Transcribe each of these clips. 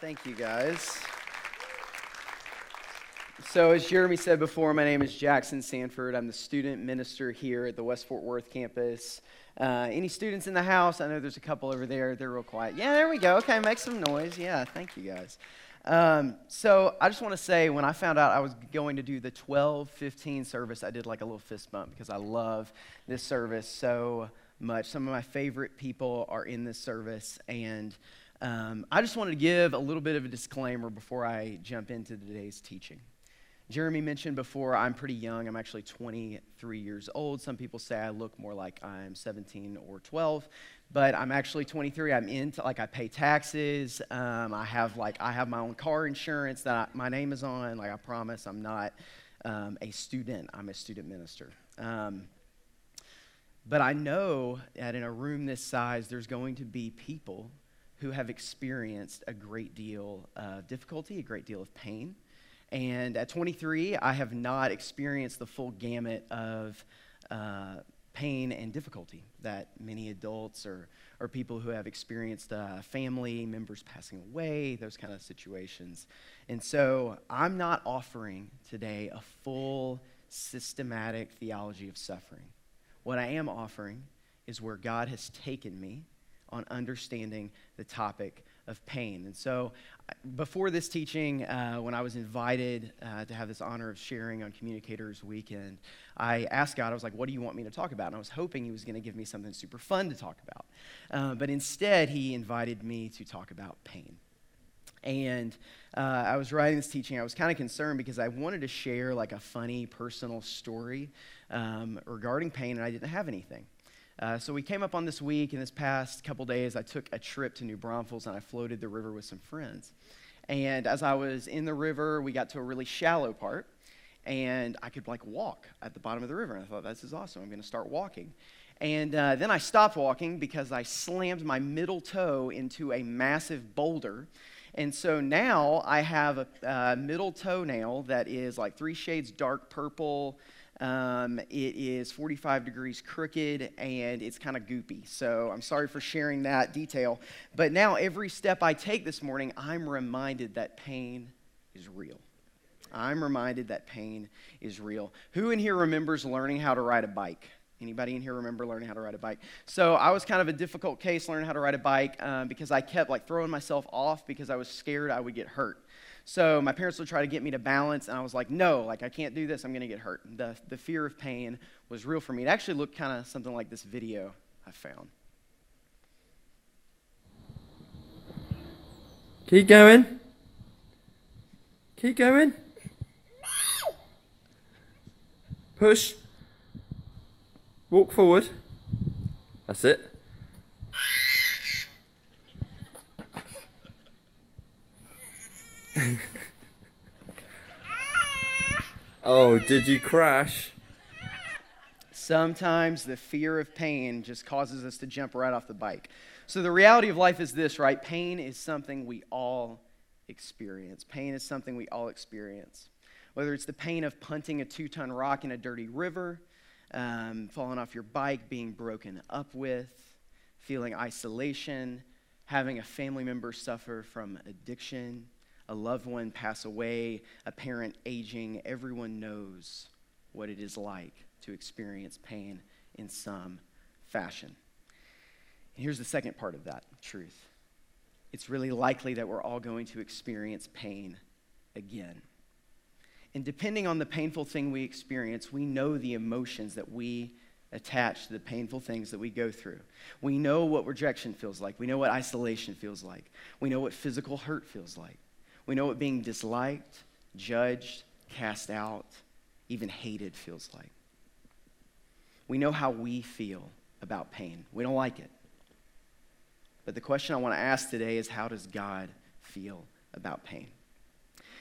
Thank you, guys. So, as Jeremy said before, my name is Jackson Sanford. I'm the student minister here at the West Fort Worth campus. Uh, any students in the house? I know there's a couple over there. They're real quiet. Yeah, there we go. Okay, make some noise. Yeah, thank you, guys. Um, so, I just want to say when I found out I was going to do the 12 15 service, I did like a little fist bump because I love this service so much. Some of my favorite people are in this service, and um, I just wanted to give a little bit of a disclaimer before I jump into today's teaching. Jeremy mentioned before, I'm pretty young. I'm actually 23 years old. Some people say I look more like I'm 17 or 12, but I'm actually 23. I'm into, like, I pay taxes. Um, I have, like, I have my own car insurance that I, my name is on. Like, I promise I'm not um, a student, I'm a student minister. Um, but I know that in a room this size, there's going to be people who have experienced a great deal of difficulty, a great deal of pain. And at 23, I have not experienced the full gamut of uh, pain and difficulty that many adults or, or people who have experienced uh, family members passing away, those kind of situations. And so I'm not offering today a full systematic theology of suffering. What I am offering is where God has taken me on understanding the topic of pain. And so, before this teaching, uh, when I was invited uh, to have this honor of sharing on Communicators Weekend, I asked God, I was like, what do you want me to talk about? And I was hoping He was going to give me something super fun to talk about. Uh, but instead, He invited me to talk about pain. And uh, I was writing this teaching. I was kind of concerned because I wanted to share like a funny personal story um, regarding pain, and I didn't have anything. Uh, so we came up on this week, and this past couple days, I took a trip to New Braunfels and I floated the river with some friends. And as I was in the river, we got to a really shallow part, and I could like walk at the bottom of the river. And I thought, this is awesome. I'm going to start walking. And uh, then I stopped walking because I slammed my middle toe into a massive boulder. And so now I have a, a middle toenail that is like three shades dark purple, um, it is 45 degrees crooked and it's kind of goopy. So I'm sorry for sharing that detail. But now, every step I take this morning, I'm reminded that pain is real. I'm reminded that pain is real. Who in here remembers learning how to ride a bike? Anybody in here remember learning how to ride a bike? So I was kind of a difficult case learning how to ride a bike um, because I kept like throwing myself off because I was scared I would get hurt. So my parents would try to get me to balance, and I was like, no, like I can't do this. I'm going to get hurt. The, the fear of pain was real for me. It actually looked kind of something like this video I found. Keep going. Keep going. Push. Walk forward. That's it. Oh, did you crash? Sometimes the fear of pain just causes us to jump right off the bike. So, the reality of life is this, right? Pain is something we all experience. Pain is something we all experience. Whether it's the pain of punting a two ton rock in a dirty river, um, falling off your bike, being broken up with, feeling isolation, having a family member suffer from addiction, a loved one pass away, a parent aging, everyone knows what it is like to experience pain in some fashion. And here's the second part of that truth it's really likely that we're all going to experience pain again. And depending on the painful thing we experience, we know the emotions that we attach to the painful things that we go through. We know what rejection feels like. We know what isolation feels like. We know what physical hurt feels like. We know what being disliked, judged, cast out, even hated feels like. We know how we feel about pain. We don't like it. But the question I want to ask today is how does God feel about pain?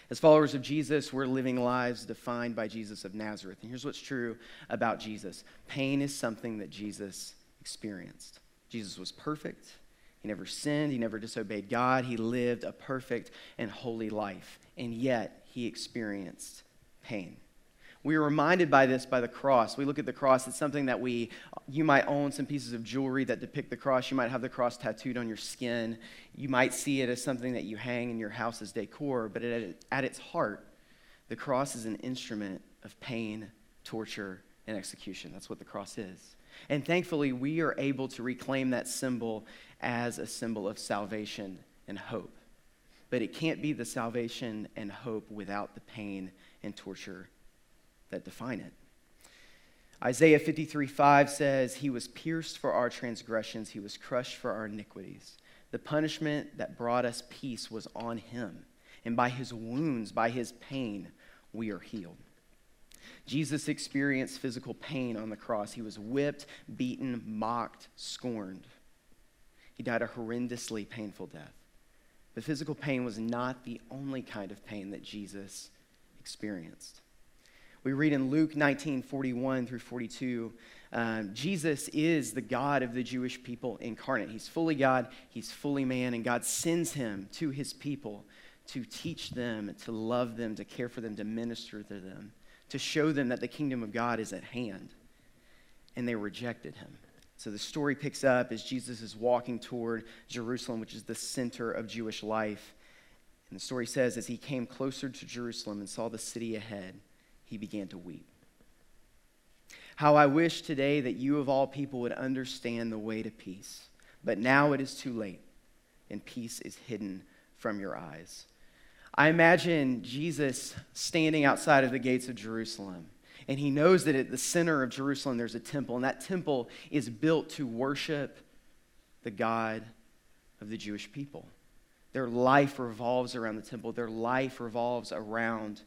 As followers of Jesus, we're living lives defined by Jesus of Nazareth. And here's what's true about Jesus pain is something that Jesus experienced. Jesus was perfect, he never sinned, he never disobeyed God, he lived a perfect and holy life, and yet he experienced pain. We are reminded by this by the cross. We look at the cross, it's something that we, you might own some pieces of jewelry that depict the cross. You might have the cross tattooed on your skin. You might see it as something that you hang in your house as decor, but at, at its heart, the cross is an instrument of pain, torture, and execution. That's what the cross is. And thankfully, we are able to reclaim that symbol as a symbol of salvation and hope. But it can't be the salvation and hope without the pain and torture that define it. Isaiah 53 5 says, He was pierced for our transgressions, He was crushed for our iniquities. The punishment that brought us peace was on Him, and by His wounds, by His pain, we are healed. Jesus experienced physical pain on the cross. He was whipped, beaten, mocked, scorned. He died a horrendously painful death. But physical pain was not the only kind of pain that Jesus experienced. We read in Luke 19 41 through 42, um, Jesus is the God of the Jewish people incarnate. He's fully God, he's fully man, and God sends him to his people to teach them, to love them, to care for them, to minister to them, to show them that the kingdom of God is at hand. And they rejected him. So the story picks up as Jesus is walking toward Jerusalem, which is the center of Jewish life. And the story says, as he came closer to Jerusalem and saw the city ahead, he began to weep. How I wish today that you of all people would understand the way to peace. But now it is too late, and peace is hidden from your eyes. I imagine Jesus standing outside of the gates of Jerusalem, and he knows that at the center of Jerusalem there's a temple, and that temple is built to worship the God of the Jewish people. Their life revolves around the temple, their life revolves around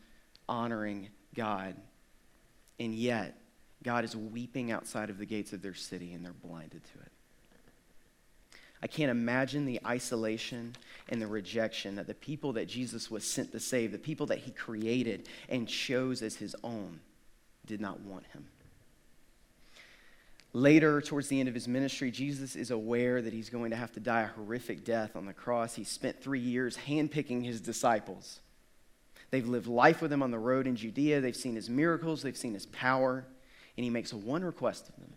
honoring God. And yet, God is weeping outside of the gates of their city and they're blinded to it. I can't imagine the isolation and the rejection that the people that Jesus was sent to save, the people that he created and chose as his own, did not want him. Later, towards the end of his ministry, Jesus is aware that he's going to have to die a horrific death on the cross. He spent three years handpicking his disciples They've lived life with him on the road in Judea. They've seen his miracles, they've seen his power, and he makes one request of them.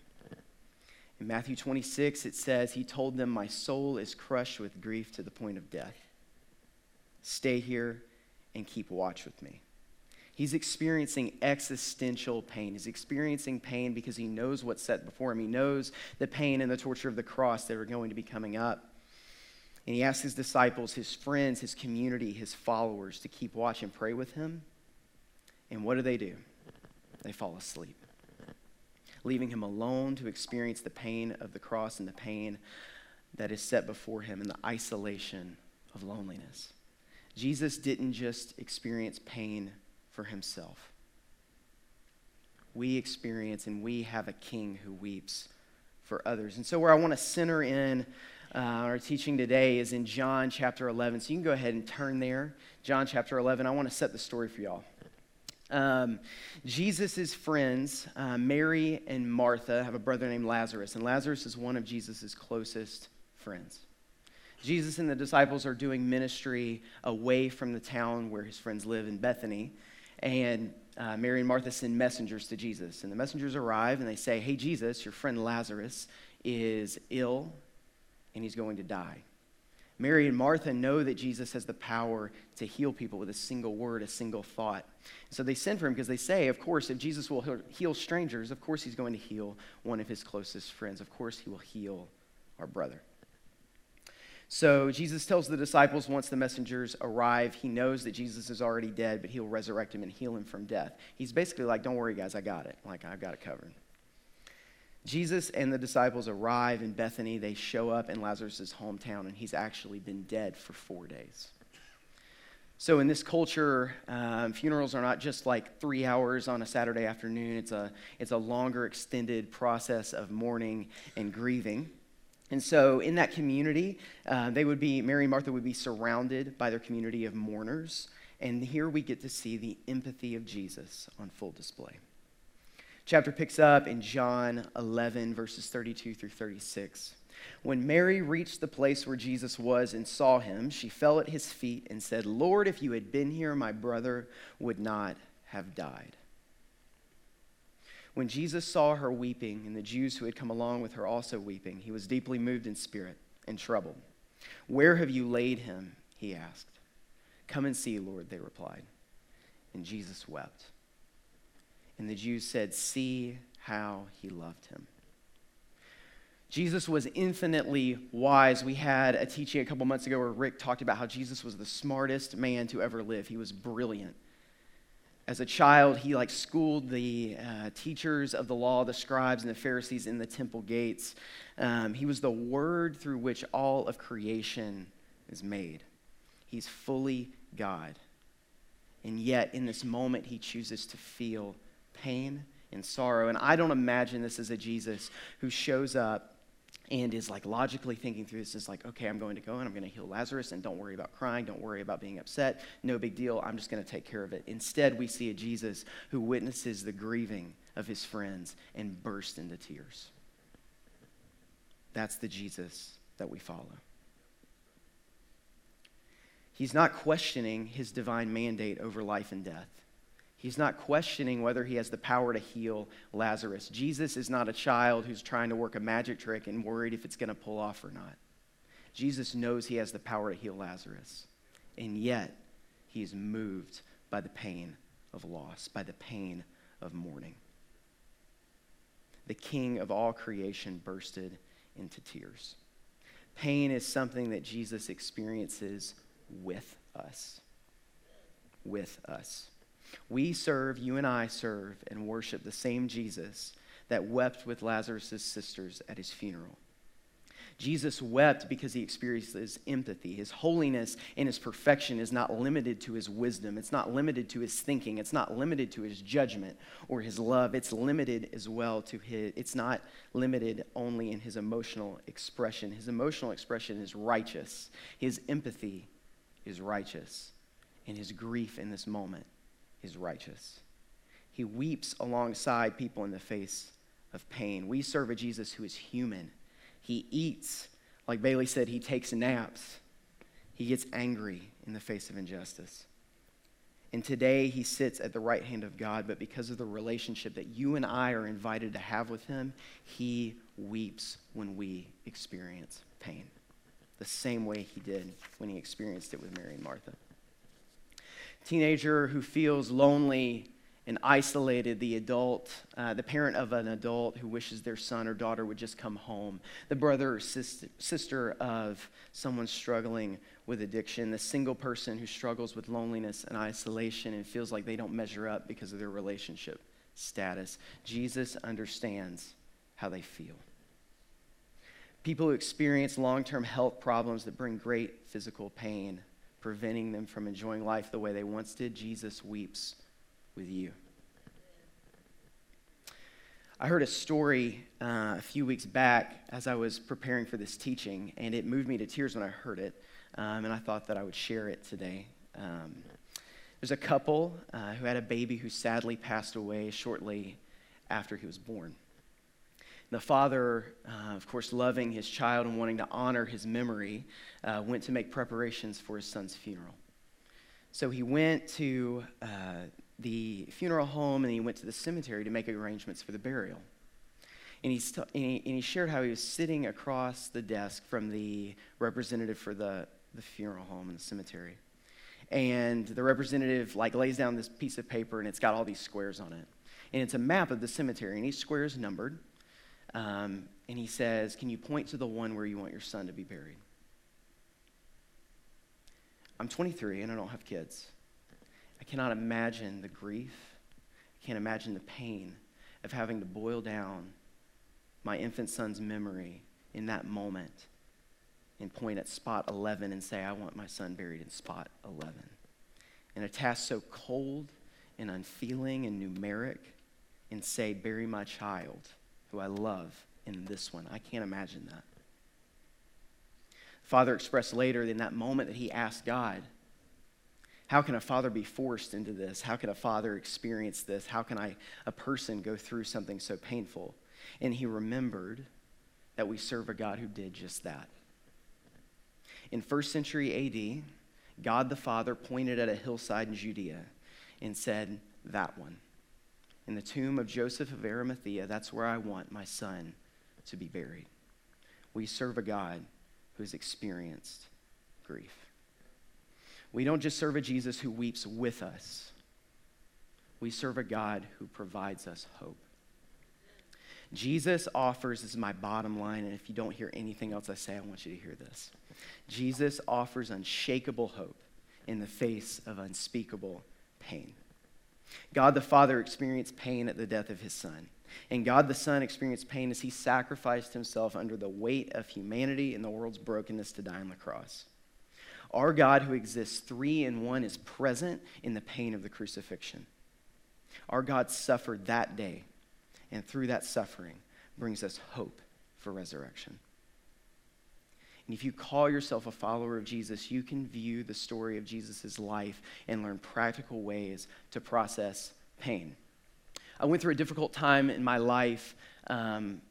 In Matthew 26, it says, He told them, My soul is crushed with grief to the point of death. Stay here and keep watch with me. He's experiencing existential pain. He's experiencing pain because he knows what's set before him. He knows the pain and the torture of the cross that are going to be coming up. And he asks his disciples, his friends, his community, his followers to keep watch and pray with him. And what do they do? They fall asleep, leaving him alone to experience the pain of the cross and the pain that is set before him and the isolation of loneliness. Jesus didn't just experience pain for himself. We experience and we have a king who weeps for others. And so, where I want to center in uh, our teaching today is in John chapter 11. So you can go ahead and turn there. John chapter 11. I want to set the story for y'all. Um, Jesus' friends, uh, Mary and Martha, have a brother named Lazarus, and Lazarus is one of Jesus' closest friends. Jesus and the disciples are doing ministry away from the town where his friends live in Bethany. And uh, Mary and Martha send messengers to Jesus. And the messengers arrive and they say, Hey, Jesus, your friend Lazarus is ill and he's going to die. Mary and Martha know that Jesus has the power to heal people with a single word, a single thought. So they send for him because they say, of course, if Jesus will heal strangers, of course he's going to heal one of his closest friends. Of course he will heal our brother. So Jesus tells the disciples once the messengers arrive, he knows that Jesus is already dead, but he'll resurrect him and heal him from death. He's basically like, don't worry, guys, I got it. Like, I've got it covered. Jesus and the disciples arrive in Bethany. They show up in Lazarus' hometown, and he's actually been dead for four days. So, in this culture, um, funerals are not just like three hours on a Saturday afternoon, it's a, it's a longer, extended process of mourning and grieving. And so, in that community, uh, they would be, Mary and Martha would be surrounded by their community of mourners. And here we get to see the empathy of Jesus on full display. Chapter picks up in John 11, verses 32 through 36. When Mary reached the place where Jesus was and saw him, she fell at his feet and said, Lord, if you had been here, my brother would not have died. When Jesus saw her weeping, and the Jews who had come along with her also weeping, he was deeply moved in spirit and troubled. Where have you laid him? He asked. Come and see, Lord, they replied. And Jesus wept. And the Jews said, See how he loved him. Jesus was infinitely wise. We had a teaching a couple months ago where Rick talked about how Jesus was the smartest man to ever live. He was brilliant as a child, he like schooled the uh, teachers of the law, the scribes and the Pharisees in the temple gates. Um, he was the word through which all of creation is made. He's fully God. And yet, in this moment, he chooses to feel pain and sorrow. And I don't imagine this as a Jesus who shows up and is like logically thinking through this is like, okay, I'm going to go and I'm going to heal Lazarus and don't worry about crying, don't worry about being upset, no big deal, I'm just going to take care of it. Instead, we see a Jesus who witnesses the grieving of his friends and bursts into tears. That's the Jesus that we follow. He's not questioning his divine mandate over life and death. He's not questioning whether he has the power to heal Lazarus. Jesus is not a child who's trying to work a magic trick and worried if it's going to pull off or not. Jesus knows he has the power to heal Lazarus. And yet, he is moved by the pain of loss, by the pain of mourning. The king of all creation bursted into tears. Pain is something that Jesus experiences with us. With us. We serve, you and I serve and worship the same Jesus that wept with Lazarus' sisters at his funeral. Jesus wept because he experiences empathy. His holiness and his perfection is not limited to his wisdom. It's not limited to his thinking. It's not limited to his judgment or his love. It's limited as well to his, it's not limited only in his emotional expression. His emotional expression is righteous. His empathy is righteous. And his grief in this moment is righteous. He weeps alongside people in the face of pain. We serve a Jesus who is human. He eats, like Bailey said, he takes naps. He gets angry in the face of injustice. And today he sits at the right hand of God, but because of the relationship that you and I are invited to have with him, he weeps when we experience pain, the same way he did when he experienced it with Mary and Martha teenager who feels lonely and isolated, the adult, uh, the parent of an adult who wishes their son or daughter would just come home, the brother or sister, sister of someone struggling with addiction, the single person who struggles with loneliness and isolation and feels like they don't measure up because of their relationship status. Jesus understands how they feel. People who experience long term health problems that bring great physical pain preventing them from enjoying life the way they once did, Jesus weeps with you. I heard a story uh, a few weeks back as I was preparing for this teaching, and it moved me to tears when I heard it, um, and I thought that I would share it today. Um, there's a couple uh, who had a baby who sadly passed away shortly after he was born. The father, uh, of course, loving his child and wanting to honor his memory, uh, went to make preparations for his son's funeral. So he went to uh, the funeral home and he went to the cemetery to make arrangements for the burial. And and, he, and he shared how he was sitting across the desk from the representative for the, the funeral home and the cemetery. And the representative like lays down this piece of paper and it's got all these squares on it. And it's a map of the cemetery, and each square is numbered. Um, and he says, Can you point to the one where you want your son to be buried? I'm 23 and I don't have kids. I cannot imagine the grief. I can't imagine the pain of having to boil down my infant son's memory in that moment and point at spot 11 and say, I want my son buried in spot 11. And a task so cold and unfeeling and numeric and say, Bury my child who I love in this one. I can't imagine that. Father expressed later in that moment that he asked God, How can a father be forced into this? How can a father experience this? How can I, a person go through something so painful? And he remembered that we serve a God who did just that. In first century AD, God the Father pointed at a hillside in Judea and said, That one. In the tomb of Joseph of Arimathea, that's where I want my son to be buried. We serve a God who has experienced grief. We don't just serve a Jesus who weeps with us, we serve a God who provides us hope. Jesus offers, this is my bottom line, and if you don't hear anything else I say, I want you to hear this. Jesus offers unshakable hope in the face of unspeakable pain. God the Father experienced pain at the death of his Son. And God the Son experienced pain as he sacrificed himself under the weight of humanity and the world's brokenness to die on the cross. Our God, who exists three in one, is present in the pain of the crucifixion. Our God suffered that day and through that suffering brings us hope for resurrection. And if you call yourself a follower of Jesus, you can view the story of Jesus' life and learn practical ways to process pain. I went through a difficult time in my life um,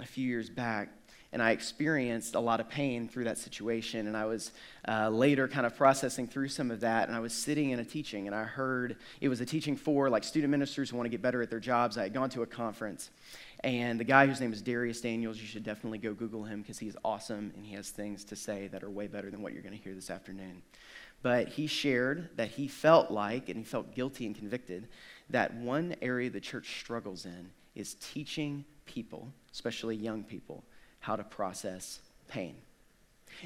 a few years back, and I experienced a lot of pain through that situation. And I was uh, later kind of processing through some of that. And I was sitting in a teaching, and I heard it was a teaching for like student ministers who want to get better at their jobs. I had gone to a conference, and the guy whose name is Dharius Daniels, you should definitely go Google him because he's awesome and he has things to say that are way better than what you're going to hear this afternoon. But he shared that he felt like, and he felt guilty and convicted, that one area the church struggles in is teaching people, especially young people, how to process pain.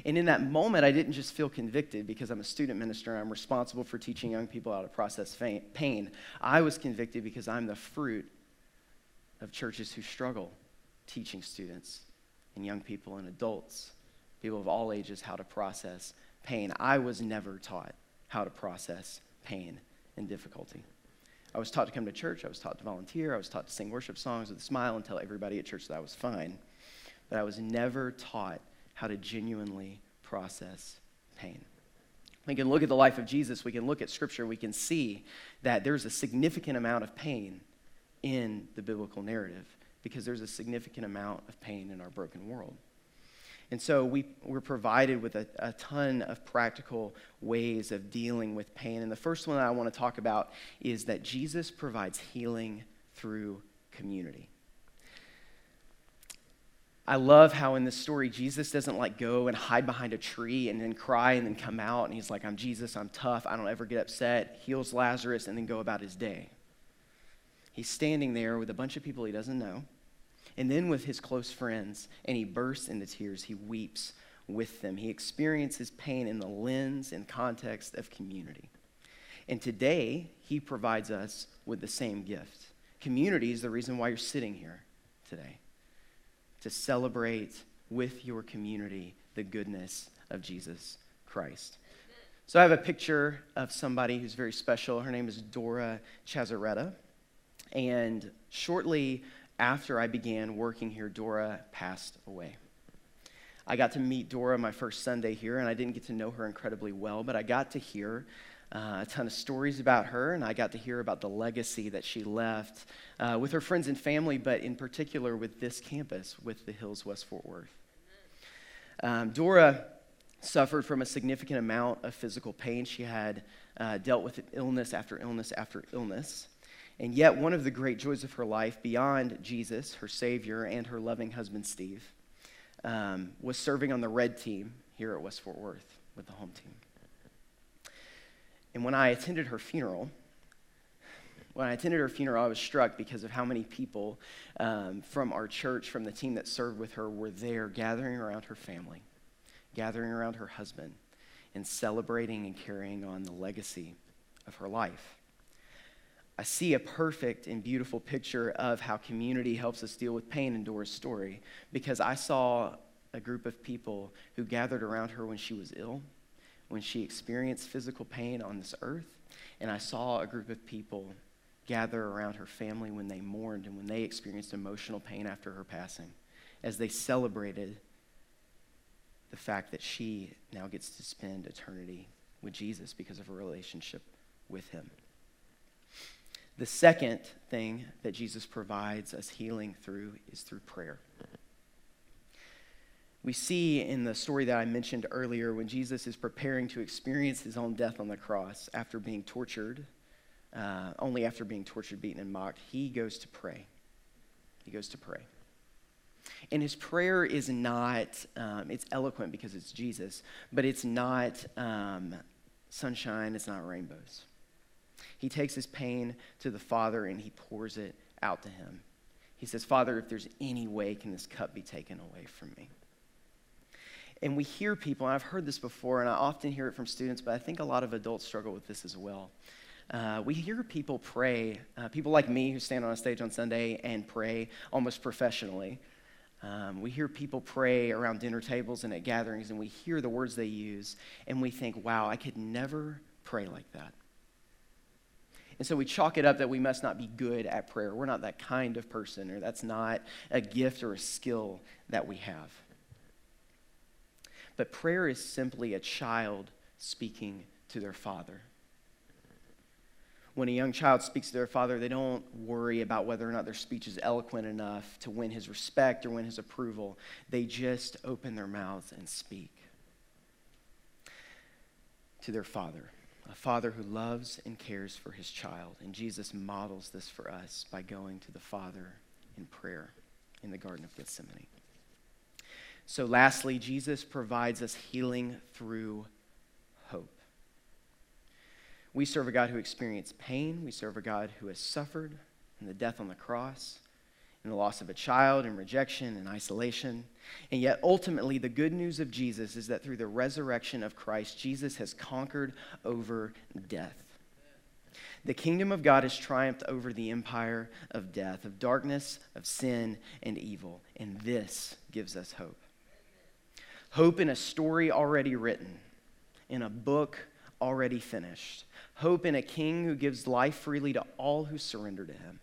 And in that moment, I didn't just feel convicted because I'm a student minister and I'm responsible for teaching young people how to process pain. I was convicted because I'm the fruit of churches who struggle teaching students and young people and adults, people of all ages, how to process pain. I was never taught how to process pain and difficulty. I was taught to come to church, I was taught to volunteer, I was taught to sing worship songs with a smile and tell everybody at church that I was fine that I was never taught how to genuinely process pain. We can look at the life of Jesus, we can look at Scripture, we can see that there's a significant amount of pain in the biblical narrative because there's a significant amount of pain in our broken world. And so we, we're provided with a, a ton of practical ways of dealing with pain. And the first one that I want to talk about is that Jesus provides healing through community. I love how in this story, Jesus doesn't like go and hide behind a tree and then cry and then come out and he's like, I'm Jesus, I'm tough, I don't ever get upset, heals Lazarus, and then go about his day. He's standing there with a bunch of people he doesn't know, and then with his close friends, and he bursts into tears. He weeps with them. He experiences pain in the lens and context of community. And today, he provides us with the same gift. Community is the reason why you're sitting here today to celebrate with your community the goodness of Jesus Christ. So I have a picture of somebody who's very special. Her name is Dora Chazaretta. And shortly after I began working here, Dora passed away. I got to meet Dora my first Sunday here, and I didn't get to know her incredibly well, but I got to hear uh, a ton of stories about her, and I got to hear about the legacy that she left uh, with her friends and family, but in particular with this campus, with the Hills West Fort Worth. Um, Dora suffered from a significant amount of physical pain. She had uh, dealt with illness after illness after illness. And yet, one of the great joys of her life, beyond Jesus, her Savior, and her loving husband, Steve, um, was serving on the red team here at West Fort Worth with the home team. And when I attended her funeral, when I attended her funeral, I was struck because of how many people um, from our church, from the team that served with her, were there gathering around her family, gathering around her husband, and celebrating and carrying on the legacy of her life. I see a perfect and beautiful picture of how community helps us deal with pain in Dora's story because I saw a group of people who gathered around her when she was ill when she experienced physical pain on this earth. And I saw a group of people gather around her family when they mourned and when they experienced emotional pain after her passing, as they celebrated the fact that she now gets to spend eternity with Jesus because of her relationship with him. The second thing that Jesus provides us healing through is through prayer. We see in the story that I mentioned earlier when Jesus is preparing to experience his own death on the cross after being tortured uh, only after being tortured, beaten, and mocked, he goes to pray. He goes to pray. And his prayer is not, um, it's eloquent because it's Jesus, but it's not um, sunshine, it's not rainbows. He takes his pain to the Father and he pours it out to him. He says, Father, if there's any way, can this cup be taken away from me? And we hear people, and I've heard this before, and I often hear it from students, but I think a lot of adults struggle with this as well. Uh, we hear people pray, uh, people like me who stand on a stage on Sunday and pray almost professionally. Um, we hear people pray around dinner tables and at gatherings, and we hear the words they use, and we think, wow, I could never pray like that. And so we chalk it up that we must not be good at prayer. We're not that kind of person, or that's not a gift or a skill that we have. But prayer is simply a child speaking to their father when a young child speaks to their father, they don't worry about whether or not their speech is eloquent enough to win his respect or win his approval. They just open their mouths and speak to their father, a father who loves and cares for his child. And Jesus models this for us by going to the Father in prayer in the Garden of Gethsemane. So, lastly, Jesus provides us healing through hope. We serve a God who experienced pain. We serve a God who has suffered in the death on the cross, in the loss of a child, and rejection and isolation. And yet, ultimately, the good news of Jesus is that through the resurrection of Christ, Jesus has conquered over death. The kingdom of God has triumphed over the empire of death, of darkness, of sin, and evil. And this gives us hope. Hope in a story already written, in a book already finished Hope in a king who gives life freely to all who surrender to him.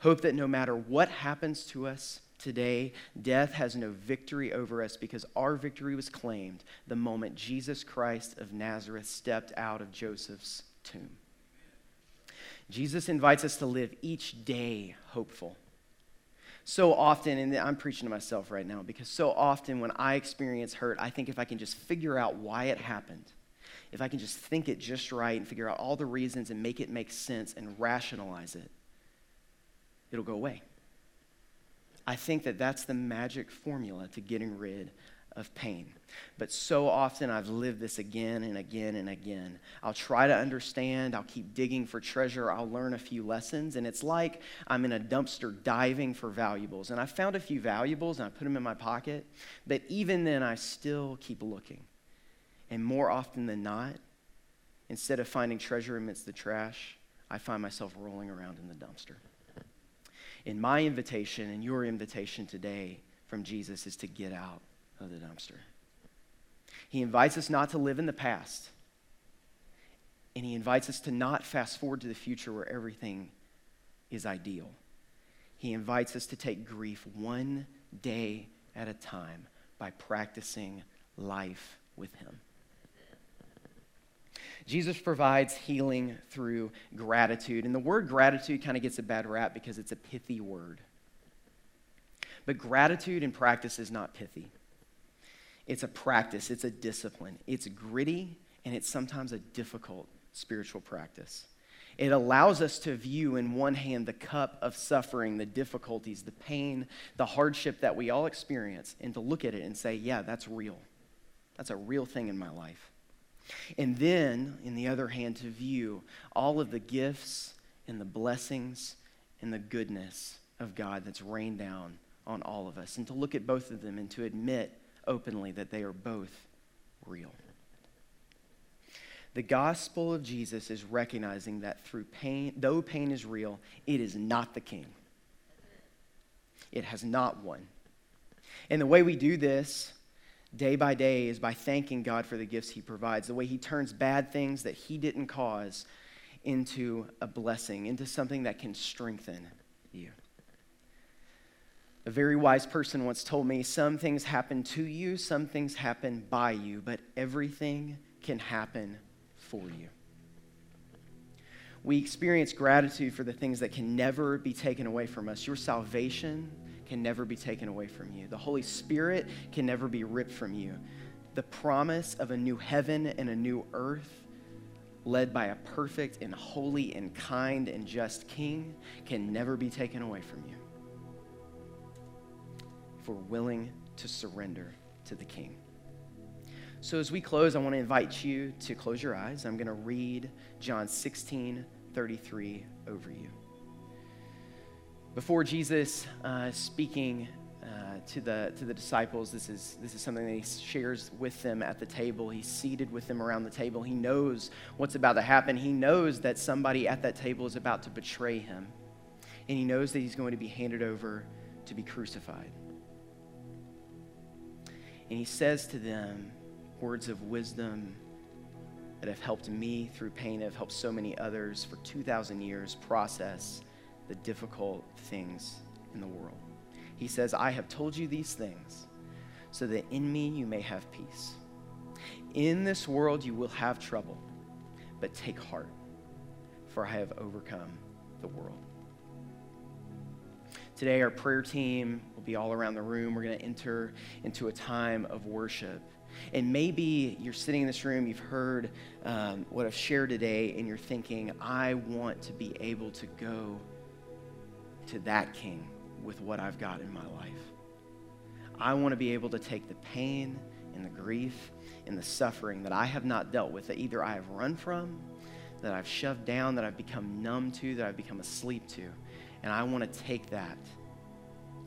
Hope that no matter what happens to us today, death has no victory over us because our victory was claimed the moment Jesus Christ of Nazareth stepped out of Joseph's tomb. Jesus invites us to live each day hopeful. So often, and I'm preaching to myself right now, because so often when I experience hurt, I think if I can just figure out why it happened, if I can just think it just right and figure out all the reasons and make it make sense and rationalize it, it'll go away. I think that that's the magic formula to getting rid of pain. But so often I've lived this again and again and again. I'll try to understand, I'll keep digging for treasure, I'll learn a few lessons, and it's like I'm in a dumpster diving for valuables. And I found a few valuables and I put them in my pocket, but even then I still keep looking. And more often than not, instead of finding treasure amidst the trash, I find myself rolling around in the dumpster. And my invitation and your invitation today from Jesus is to get out of the dumpster. He invites us not to live in the past, and he invites us to not fast forward to the future where everything is ideal. He invites us to take grief one day at a time by practicing life with him. Jesus provides healing through gratitude. And the word gratitude kind of gets a bad rap because it's a pithy word. But gratitude in practice is not pithy. It's a practice, it's a discipline. It's gritty, and it's sometimes a difficult spiritual practice. It allows us to view in one hand the cup of suffering, the difficulties, the pain, the hardship that we all experience, and to look at it and say, yeah, that's real. That's a real thing in my life. And then, in the other hand, to view all of the gifts and the blessings and the goodness of God that's rained down on all of us, and to look at both of them and to admit openly that they are both real. The gospel of Jesus is recognizing that through pain, though pain is real, it is not the king. It has not won. And the way we do this day by day is by thanking God for the gifts He provides, the way He turns bad things that He didn't cause into a blessing, into something that can strengthen you. A very wise person once told me some things happen to you, some things happen by you, but everything can happen for you. We experience gratitude for the things that can never be taken away from us. Your salvation, can never be taken away from you. The Holy Spirit can never be ripped from you. The promise of a new heaven and a new earth led by a perfect and holy and kind and just king, can never be taken away from you. We're willing to surrender to the king. So, as we close, I want to invite you to close your eyes. I'm going to read John 16 33 over you. Before Jesus uh, speaking uh, to, the, to the disciples, this is, this is something that he shares with them at the table. He's seated with them around the table. He knows what's about to happen. He knows that somebody at that table is about to betray him. And he knows that he's going to be handed over to be crucified. And he says to them, words of wisdom that have helped me through pain, have helped so many others for 2,000 years process the difficult things in the world. He says, I have told you these things so that in me you may have peace. In this world you will have trouble, but take heart, for I have overcome the world. Today, our prayer team be all around the room. We're going to enter into a time of worship. And maybe you're sitting in this room, you've heard um, what I've shared today, and you're thinking, I want to be able to go to that king with what I've got in my life. I want to be able to take the pain and the grief and the suffering that I have not dealt with, that either I have run from, that I've shoved down, that I've become numb to, that I've become asleep to. And I want to take that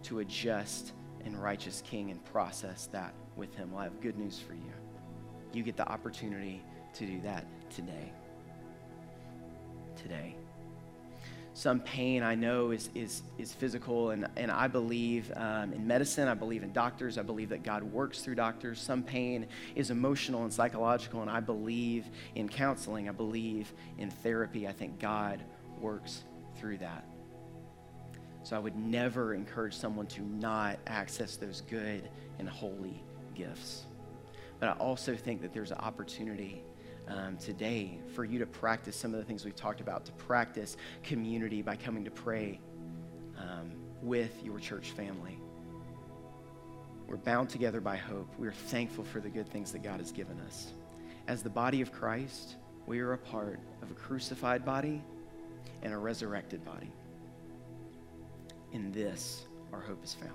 to a just and righteous king and process that with him. Well, I have good news for you. You get the opportunity to do that today. Today. Some pain I know is, is, is physical, and, and I believe um, in medicine. I believe in doctors. I believe that God works through doctors. Some pain is emotional and psychological, and I believe in counseling. I believe in therapy. I think God works through that. So I would never encourage someone to not access those good and holy gifts. But I also think that there's an opportunity um, today for you to practice some of the things we've talked about, to practice community by coming to pray um, with your church family. We're bound together by hope. We're thankful for the good things that God has given us. As the body of Christ, we are a part of a crucified body and a resurrected body. In this, our hope is found.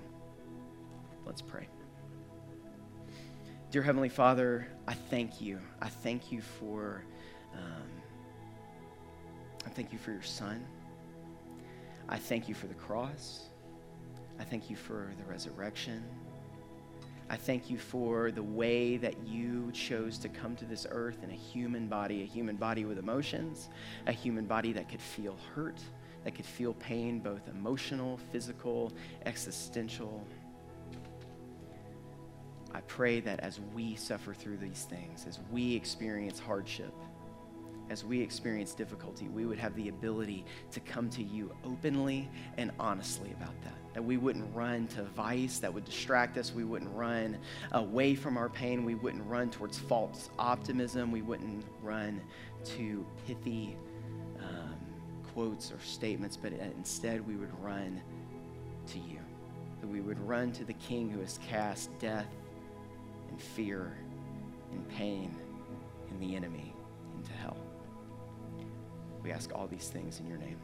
Let's pray. Dear Heavenly Father, I thank you. I thank you for, um, I thank you for your Son. I thank you for the cross. I thank you for the resurrection. I thank you for the way that you chose to come to this earth in a human body, a human body with emotions, a human body that could feel hurt, that could feel pain, both emotional, physical, existential. I pray that as we suffer through these things, as we experience hardship, as we experience difficulty, we would have the ability to come to you openly and honestly about that. That we wouldn't run to vice that would distract us. We wouldn't run away from our pain. We wouldn't run towards false optimism. We wouldn't run to pithy quotes or statements, but uh, instead we would run to you. That we would run to the King who has cast death and fear and pain and the enemy into hell. We ask all these things in your name.